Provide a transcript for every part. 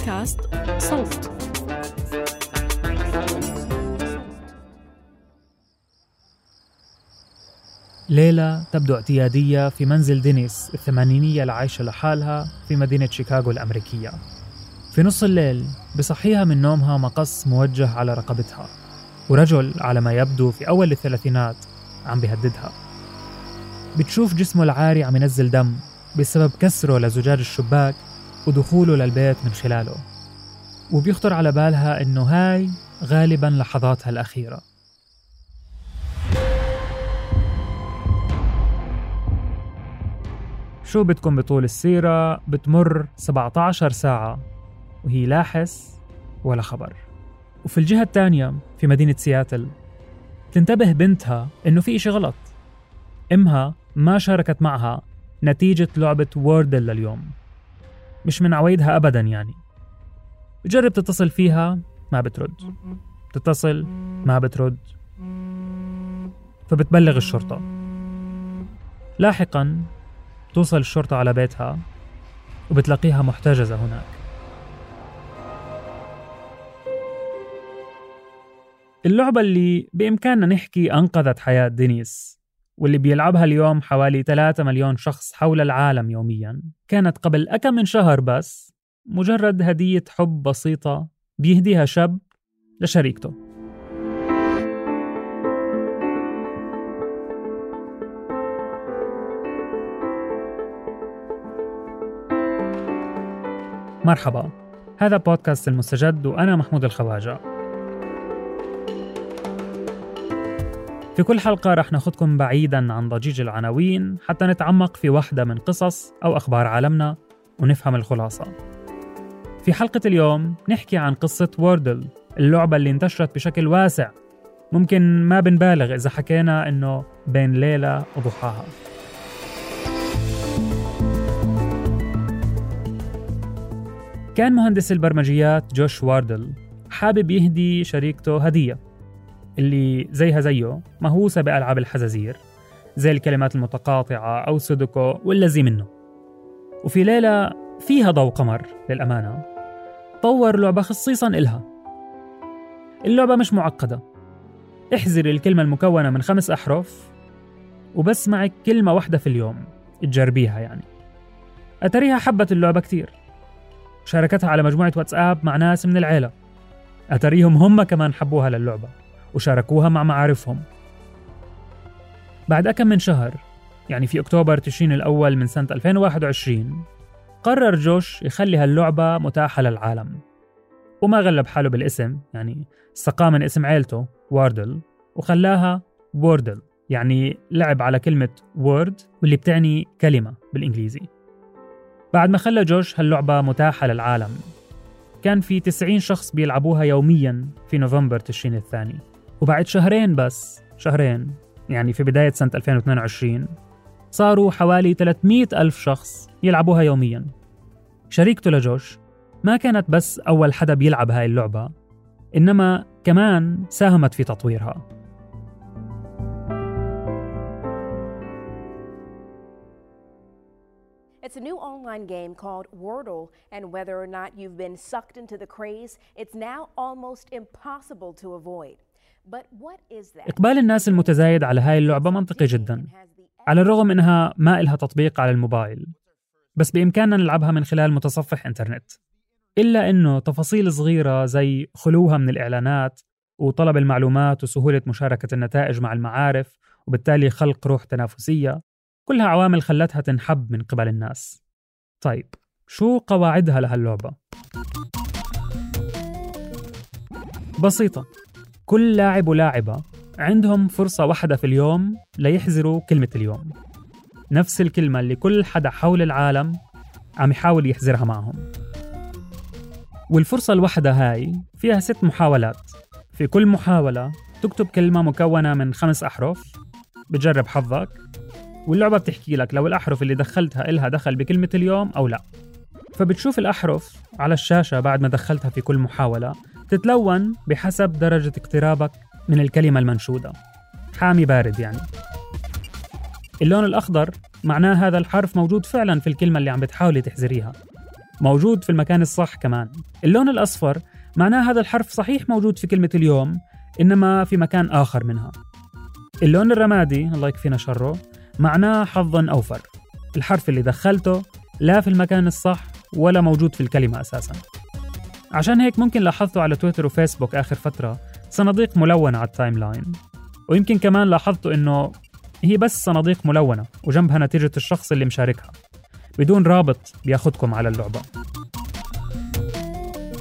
بودكاست صوت. ليلة تبدو اعتيادية في منزل دينيس الثمانينية العايشة لحالها في مدينة شيكاغو الأمريكية. في نص الليل بصحيها من نومها مقص موجه على رقبتها ورجل على ما يبدو في أول الثلاثينات عم بيهددها. بتشوف جسمه العاري عم ينزل دم بسبب كسره لزجاج الشباك ودخوله للبيت من خلاله. وبيخطر على بالها إنه هاي غالبا لحظاتها الأخيرة. شو بدكم بطول السيرة؟ بتمر 17 ساعة وهي لا حس ولا خبر. وفي الجهة الثانية في مدينة سياتل تنتبه بنتها إنه في إشي غلط. إمها ما شاركت معها نتيجة لعبة ووردل لليوم. مش من عوايدها أبدا يعني. بجرب تتصل فيها ما بترد. تتصل ما بترد. فبتبلغ الشرطة. لاحقا توصل الشرطة على بيتها وبتلاقيها محتجزة هناك. اللعبة اللي بإمكاننا نحكي أنقذت حياة دينيس. واللي بيلعبها اليوم حوالي 3 مليون شخص حول العالم يوميا. كانت قبل أكم من شهر بس مجرد هدية حب بسيطة بيهديها شاب لشريكته. مرحبا. هذا بودكاست المستجد وأنا محمود الخواجة. في كل حلقة رح ناخدكم بعيدا عن ضجيج العناوين حتى نتعمق في واحدة من قصص أو أخبار عالمنا ونفهم الخلاصة. في حلقة اليوم نحكي عن قصة ووردل اللعبة اللي انتشرت بشكل واسع. ممكن ما بنبالغ إذا حكينا إنه بين ليلة وضحاها. كان مهندس البرمجيات جوش واردل حابب يهدي شريكته هدية. اللي زيها زيه مهووسة بألعاب الحزازير زي الكلمات المتقاطعة أو سودوكو والذي منه. وفي ليلة فيها ضوء قمر للأمانة. طور لعبة خصيصا إلها. اللعبة مش معقدة. احذري الكلمة المكونة من خمس أحرف وبس معك كلمة واحدة في اليوم. تجربيها يعني. أتريها حبت اللعبة كتير شاركتها على مجموعة واتساب مع ناس من العيلة. أتريهم هم كمان حبوها للعبة. وشاركوها مع معارفهم. بعد أكم من شهر يعني في أكتوبر تشرين الأول من سنة 2021 قرر جوش يخلي هاللعبة متاحة للعالم. وما غلب حاله بالاسم يعني استقى من اسم عيلته واردل وخلاها ووردل يعني لعب على كلمة وورد واللي بتعني كلمة بالإنجليزي. بعد ما خلى جوش هاللعبة متاحة للعالم كان في 90 شخص بيلعبوها يوميا في نوفمبر تشرين الثاني. وبعد شهرين بس شهرين يعني في بداية سنة 2022 صاروا حوالي 300 ألف شخص يلعبوها يوميا شريكته لجوش ما كانت بس أول حدا بيلعب هاي اللعبة إنما كمان ساهمت في تطويرها It's a new online game called Wordle, and whether or not you've been sucked into the craze, it's now almost impossible to avoid. إقبال الناس المتزايد على هاي اللعبة منطقي جدا. على الرغم إنها ما إلها تطبيق على الموبايل. بس بإمكاننا نلعبها من خلال متصفح إنترنت. إلا إنه تفاصيل صغيرة زي خلوها من الإعلانات وطلب المعلومات وسهولة مشاركة النتائج مع المعارف وبالتالي خلق روح تنافسية كلها عوامل خلتها تنحب من قبل الناس. طيب شو قواعدها لهاللعبة؟ بسيطة. كل لاعب ولاعبة عندهم فرصة واحدة في اليوم ليحزروا كلمة اليوم. نفس الكلمة اللي كل حدا حول العالم عم يحاول يحزرها معهم. والفرصة الواحدة هاي فيها ست محاولات. في كل محاولة تكتب كلمة مكونة من خمس أحرف. بتجرب حظك. واللعبة بتحكي لك لو الأحرف اللي دخلتها إلها دخل بكلمة اليوم أو لا. فبتشوف الأحرف على الشاشة بعد ما دخلتها في كل محاولة. تتلون بحسب درجة اقترابك من الكلمة المنشودة. حامي بارد يعني. اللون الأخضر معناه هذا الحرف موجود فعلا في الكلمة اللي عم بتحاولي تحزريها. موجود في المكان الصح كمان. اللون الأصفر معناه هذا الحرف صحيح موجود في كلمة اليوم إنما في مكان آخر منها. اللون الرمادي الله يكفينا شره معناه حظا أوفر. الحرف اللي دخلته لا في المكان الصح ولا موجود في الكلمة أساسا. عشان هيك ممكن لاحظتوا على تويتر وفيسبوك آخر فترة صناديق ملونة على ال timeline ويمكن كمان لاحظتوا إنه هي بس صناديق ملونة وجنبها نتيجة الشخص اللي مشاركها. بدون رابط بياخدكم على اللعبة.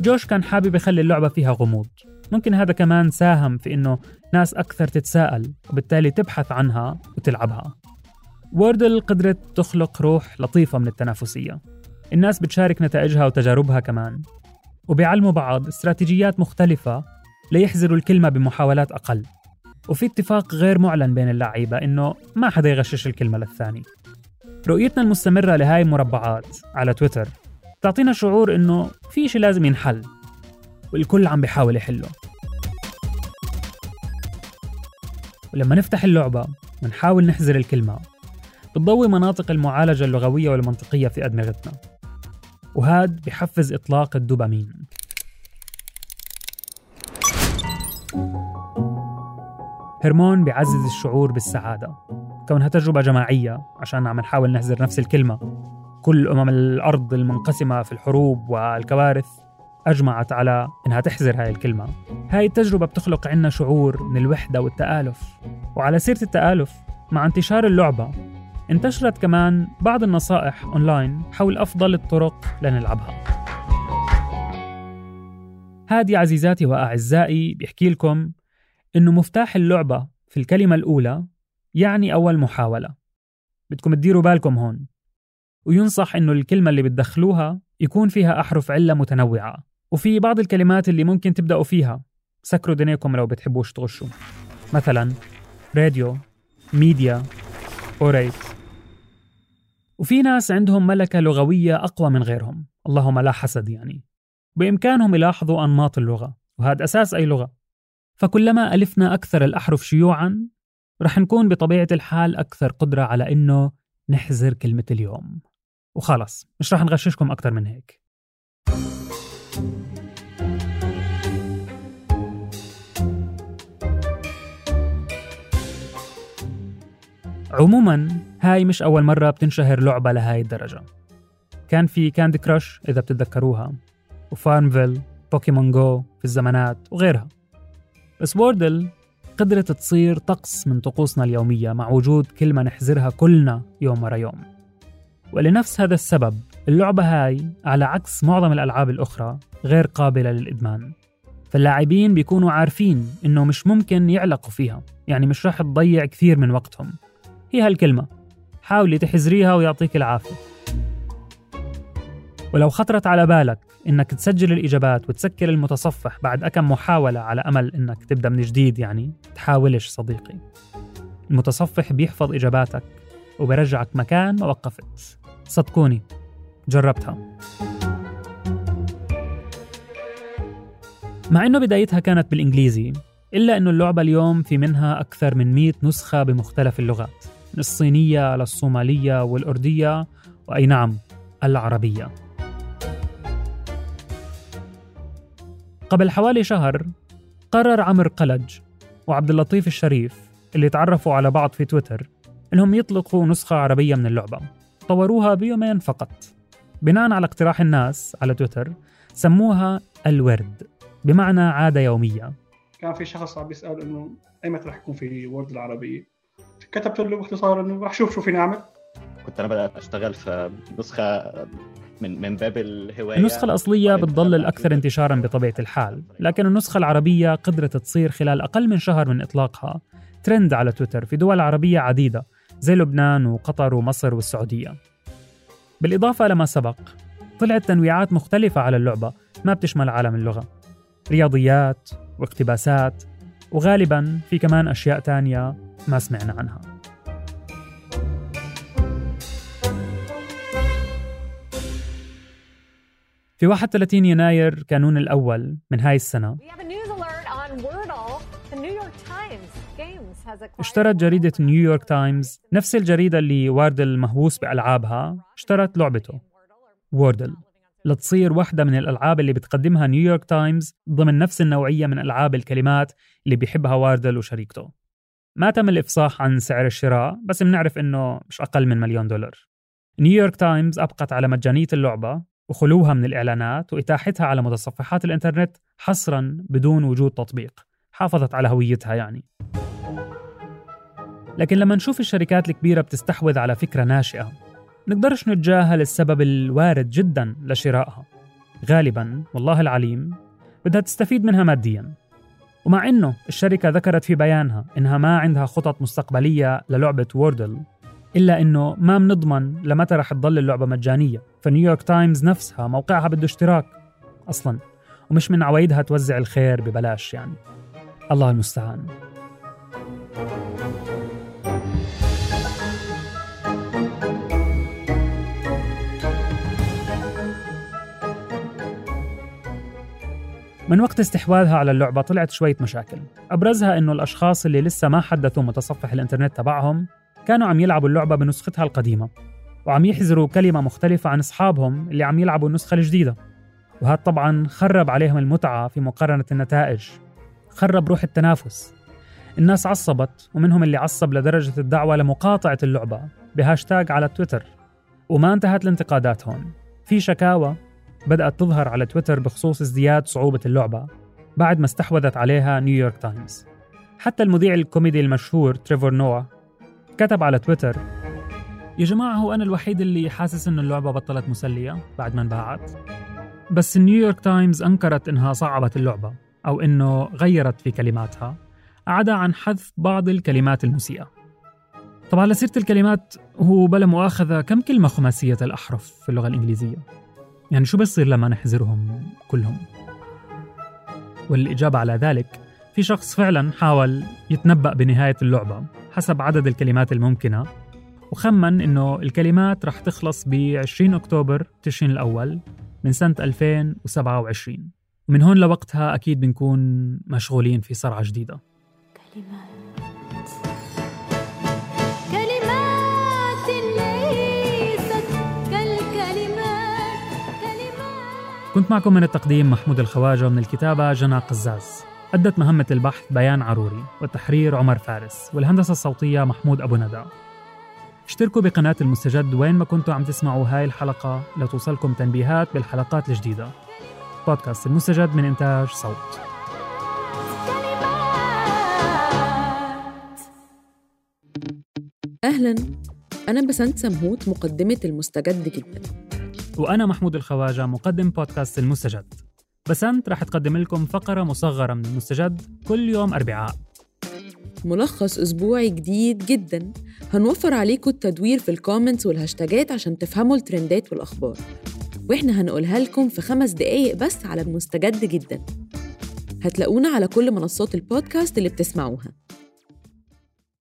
جوش كان حابب يخلي اللعبة فيها غموض. ممكن هذا كمان ساهم في إنه ناس أكثر تتساءل وبالتالي تبحث عنها وتلعبها. ووردل قدرت تخلق روح لطيفة من التنافسية. الناس بتشارك نتائجها وتجاربها كمان. وبيعلموا بعض استراتيجيات مختلفة ليحزروا الكلمة بمحاولات أقل. وفي اتفاق غير معلن بين اللعيبة إنه ما حدا يغشش الكلمة للثاني. رؤيتنا المستمرة لهاي المربعات على تويتر تعطينا شعور إنه في شيء لازم ينحل والكل عم بيحاول يحله. ولما نفتح اللعبة ونحاول نحزر الكلمة بتضوي مناطق المعالجة اللغوية والمنطقية في أدمغتنا. وهاد بحفز إطلاق الدوبامين. هرمون بيعزز الشعور بالسعادة. كونها تجربة جماعية عشان عم نحاول نحزر نفس الكلمة. كل أمم الأرض المنقسمة في الحروب والكوارث أجمعت على إنها تحزر هاي الكلمة. هاي التجربة بتخلق عنا شعور من الوحدة والتآلف. وعلى سيرة التآلف مع انتشار اللعبة انتشرت كمان بعض النصائح أونلاين حول أفضل الطرق لنلعبها. هادي عزيزاتي وأعزائي بيحكي لكم إنه مفتاح اللعبة في الكلمة الأولى يعني أول محاولة. بدكم تديروا بالكم هون. وينصح إنه الكلمة اللي بتدخلوها يكون فيها أحرف علة متنوعة. وفي بعض الكلمات اللي ممكن تبدأوا فيها. سكروا دنيكم لو بتحبوش تغشوا. مثلا راديو ميديا أوريت. وفي ناس عندهم ملكة لغوية أقوى من غيرهم. اللهم لا حسد يعني. بإمكانهم يلاحظوا أنماط اللغة. وهذا أساس أي لغة. فكلما ألفنا أكثر الأحرف شيوعا رح نكون بطبيعة الحال أكثر قدرة على إنه نحزر كلمة اليوم. وخلص مش رح نغششكم أكثر من هيك. عموما هاي مش أول مرة بتنشهر لعبة لهاي الدرجة. كان في Candy Crush إذا بتتذكروها و Farmville Pokémon Go في الزمانات وغيرها. بس Wordle قدرت تصير طقس من طقوسنا اليومية مع وجود كلمة نحزرها كلنا يوم ورا يوم. ولنفس هذا السبب اللعبة هاي على عكس معظم الألعاب الأخرى غير قابلة للإدمان. فاللاعبين بيكونوا عارفين إنه مش ممكن يعلقوا فيها يعني مش راح تضيع كثير من وقتهم. هي هالكلمة. حاولي تحزريها ويعطيك العافية. ولو خطرت على بالك إنك تسجل الإجابات وتسكر المتصفح بعد أكم محاولة على أمل إنك تبدأ من جديد يعني تحاولش صديقي. المتصفح بيحفظ إجاباتك وبرجعك مكان ما وقفت. صدقوني جربتها. مع إنه بدايتها كانت بالإنجليزي إلا إنه اللعبة اليوم في منها أكثر من 100 نسخة بمختلف اللغات من الصينية للصومالية والأردية وأي نعم العربية. قبل حوالي شهر قرر عمر قلج وعبد اللطيف الشريف اللي تعرفوا على بعض في تويتر إنهم يطلقوا نسخة عربية من اللعبة. طوروها بيومين فقط. بناء على اقتراح الناس على تويتر سموها الورد بمعنى عادة يومية. كان في شخص عم بيسأل إنه ايمتى رح يكون في وورد العربية؟ كتبت له باختصار إنه رح شوف شو فيني اعمل كنت أنا بدأت أشتغل في نسخة من من باب الهواية. النسخة الأصلية بتضل الأكثر انتشارا بطبيعة الحال لكن النسخة العربية قدرت تصير خلال أقل من شهر من إطلاقها. ترند على تويتر في دول عربية عديدة زي لبنان وقطر ومصر والسعودية. بالإضافة لما سبق طلعت تنويعات مختلفة على اللعبة ما بتشمل عالم اللغة. رياضيات واقتباسات وغالبا في كمان أشياء تانية ما سمعنا عنها. في 31 يناير كانون الأول من هاي السنة. اشترت جريدة نيويورك تايمز نفس الجريدة اللي واردل مهووس بألعابها. اشترت لعبته. Wordle لتصير واحدة من الألعاب اللي بتقدمها نيويورك تايمز ضمن نفس النوعية من ألعاب الكلمات اللي بيحبها واردل وشريكته. ما تم الإفصاح عن سعر الشراء بس بنعرف إنه مش أقل من مليون دولار. نيويورك تايمز أبقت على مجانية اللعبة. وخلوها من الإعلانات وإتاحتها على متصفحات الإنترنت حصرا بدون وجود تطبيق. حافظت على هويتها يعني. لكن لما نشوف الشركات الكبيرة بتستحوذ على فكرة ناشئة نقدرش نتجاهل السبب الوارد جدا لشرائها غالبا والله العليم بدها تستفيد منها ماديا. ومع إنه الشركة ذكرت في بيانها إنها ما عندها خطط مستقبلية للعبة ووردل إلا إنه ما بنضمن لمتى رح تضل اللعبة مجانية. فنيويورك تايمز نفسها موقعها بده اشتراك. أصلا. ومش من عوايدها توزع الخير ببلاش يعني. الله المستعان. من وقت استحواذها على اللعبة طلعت شوية مشاكل. أبرزها أنه الأشخاص اللي لسه ما حدثوا متصفح الإنترنت تبعهم كانوا عم يلعبوا اللعبة بنسختها القديمة وعم يحزروا كلمة مختلفة عن أصحابهم اللي عم يلعبوا النسخة الجديدة. وهذا طبعا خرب عليهم المتعة في مقارنة النتائج خرب روح التنافس. الناس عصبت ومنهم اللي عصب لدرجة الدعوة لمقاطعة اللعبة بهاشتاج على تويتر. وما انتهت الانتقادات هون. في شكاوى بدأت تظهر على تويتر بخصوص ازدياد صعوبة اللعبة بعد ما استحوذت عليها نيويورك تايمز. حتى المذيع الكوميدي المشهور تريفور نوا كتب على تويتر. يا جماعة هو أنا الوحيد اللي حاسس إنه اللعبة بطلت مسلية بعد ما انباعت بس نيويورك تايمز أنكرت إنها صعبت اللعبة أو إنه غيرت في كلماتها. عدا عن حذف بعض الكلمات المسيئة. طبعا لسيرة الكلمات هو بلا مؤاخذة كم كلمة خماسية الأحرف في اللغة الإنجليزية؟ يعني شو بصير لما نحذرهم كلهم؟ والإجابة على ذلك في شخص فعلا حاول يتنبأ بنهاية اللعبة حسب عدد الكلمات الممكنة وخمن إنه الكلمات رح تخلص ب 20 أكتوبر تشرين الأول من سنة 2027 ومن هون لوقتها أكيد بنكون مشغولين في صرعة جديدة. كلمات كلمات ليست كالكلمات كلمات. كنت معكم من التقديم محمود الخواجة من الكتابة جنى قزاز. أدت مهمة البحث بيان عروري والتحرير عمر فارس والهندسة الصوتية محمود أبو ندى. اشتركوا بقناة المستجد وين ما كنتوا عم تسمعوا هاي الحلقة لتوصلكم تنبيهات بالحلقات الجديدة. بودكاست المستجد من إنتاج صوت. أهلا. أنا بسنت سمهوت مقدمة المستجد جدا. وأنا محمود الخواجة مقدم بودكاست المستجد. بسنت رح تقدم لكم فقرة مصغرة من المستجد كل يوم أربعاء. ملخص أسبوعي جديد جدا. هنوفر عليكم التدوير في ال comments والهاشتاجات عشان تفهموا الترندات والأخبار. وإحنا هنقولها لكم في خمس دقايق بس على المستجد جدا. هتلاقونا على كل منصات البودكاست اللي بتسمعوها.